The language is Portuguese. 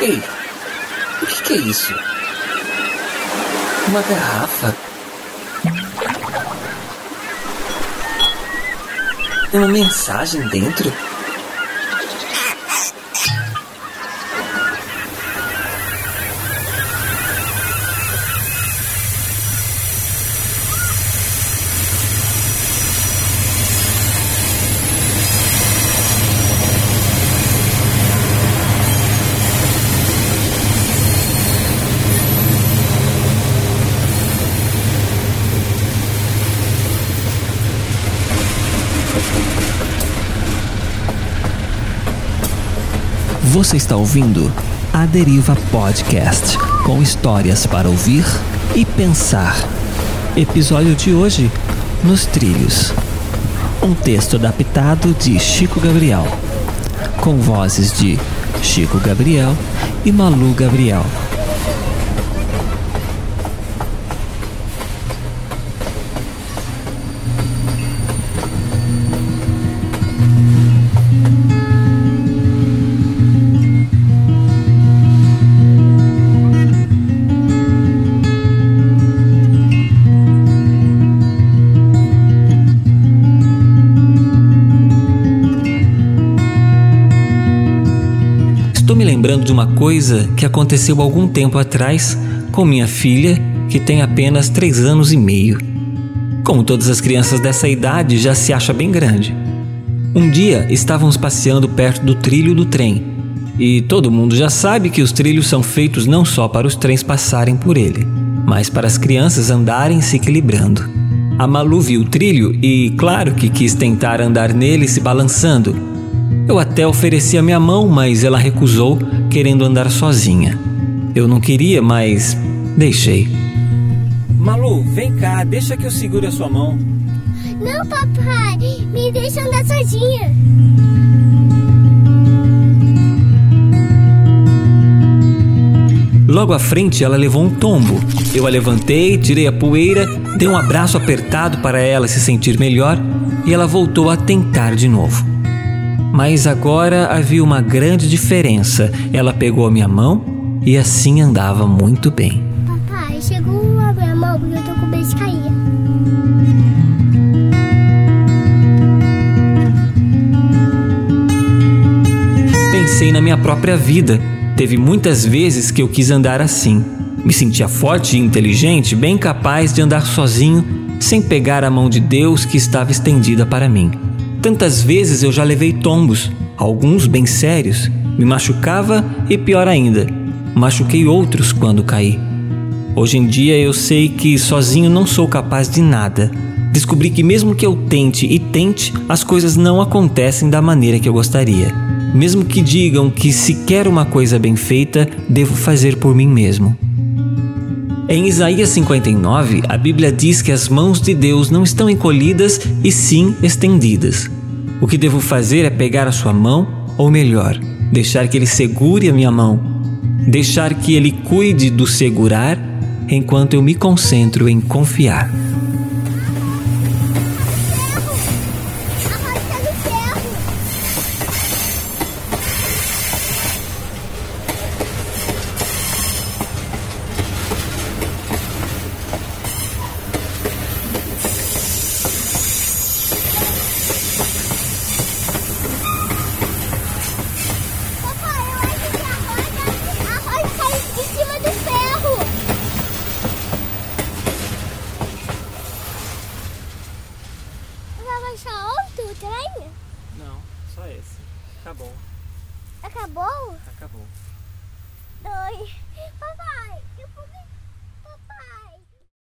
Ei, é o que, que é isso? Uma garrafa? Tem uma mensagem dentro? Você está ouvindo A Deriva Podcast com histórias para ouvir e pensar. Episódio de hoje: Nos Trilhos. Um texto adaptado de Chico Gabriel, com vozes de Chico Gabriel e Malu Gabriel. Me lembrando de uma coisa que aconteceu algum tempo atrás com minha filha, que tem apenas três anos e meio. Como todas as crianças dessa idade, já se acha bem grande. Um dia estávamos passeando perto do trilho do trem. E todo mundo já sabe que os trilhos são feitos não só para os trens passarem por ele, mas para as crianças andarem se equilibrando. A Malu viu o trilho e, claro que quis tentar andar nele se balançando, eu até ofereci a minha mão, mas ela recusou, querendo andar sozinha. Eu não queria, mas deixei. Malu, vem cá, deixa que eu segure a sua mão. Não, papai, me deixa andar sozinha. Logo à frente, ela levou um tombo. Eu a levantei, tirei a poeira, dei um abraço apertado para ela se sentir melhor e ela voltou a tentar de novo. Mas agora havia uma grande diferença. Ela pegou a minha mão e assim andava muito bem. Papai, chegou a minha mão porque eu tô com medo de cair. Pensei na minha própria vida. Teve muitas vezes que eu quis andar assim. Me sentia forte e inteligente, bem capaz de andar sozinho, sem pegar a mão de Deus que estava estendida para mim. Tantas vezes eu já levei tombos, alguns bem sérios, me machucava e pior ainda, machuquei outros quando caí. Hoje em dia eu sei que sozinho não sou capaz de nada. Descobri que mesmo que eu tente e tente, as coisas não acontecem da maneira que eu gostaria. Mesmo que digam que se quer uma coisa bem feita, devo fazer por mim mesmo. Em Isaías 59, a Bíblia diz que as mãos de Deus não estão encolhidas e sim estendidas. O que devo fazer é pegar a sua mão, ou melhor, deixar que ele segure a minha mão, deixar que ele cuide do segurar, enquanto eu me concentro em confiar. Acabou. Acabou? Acabou. Dois. Papai, eu. Papai.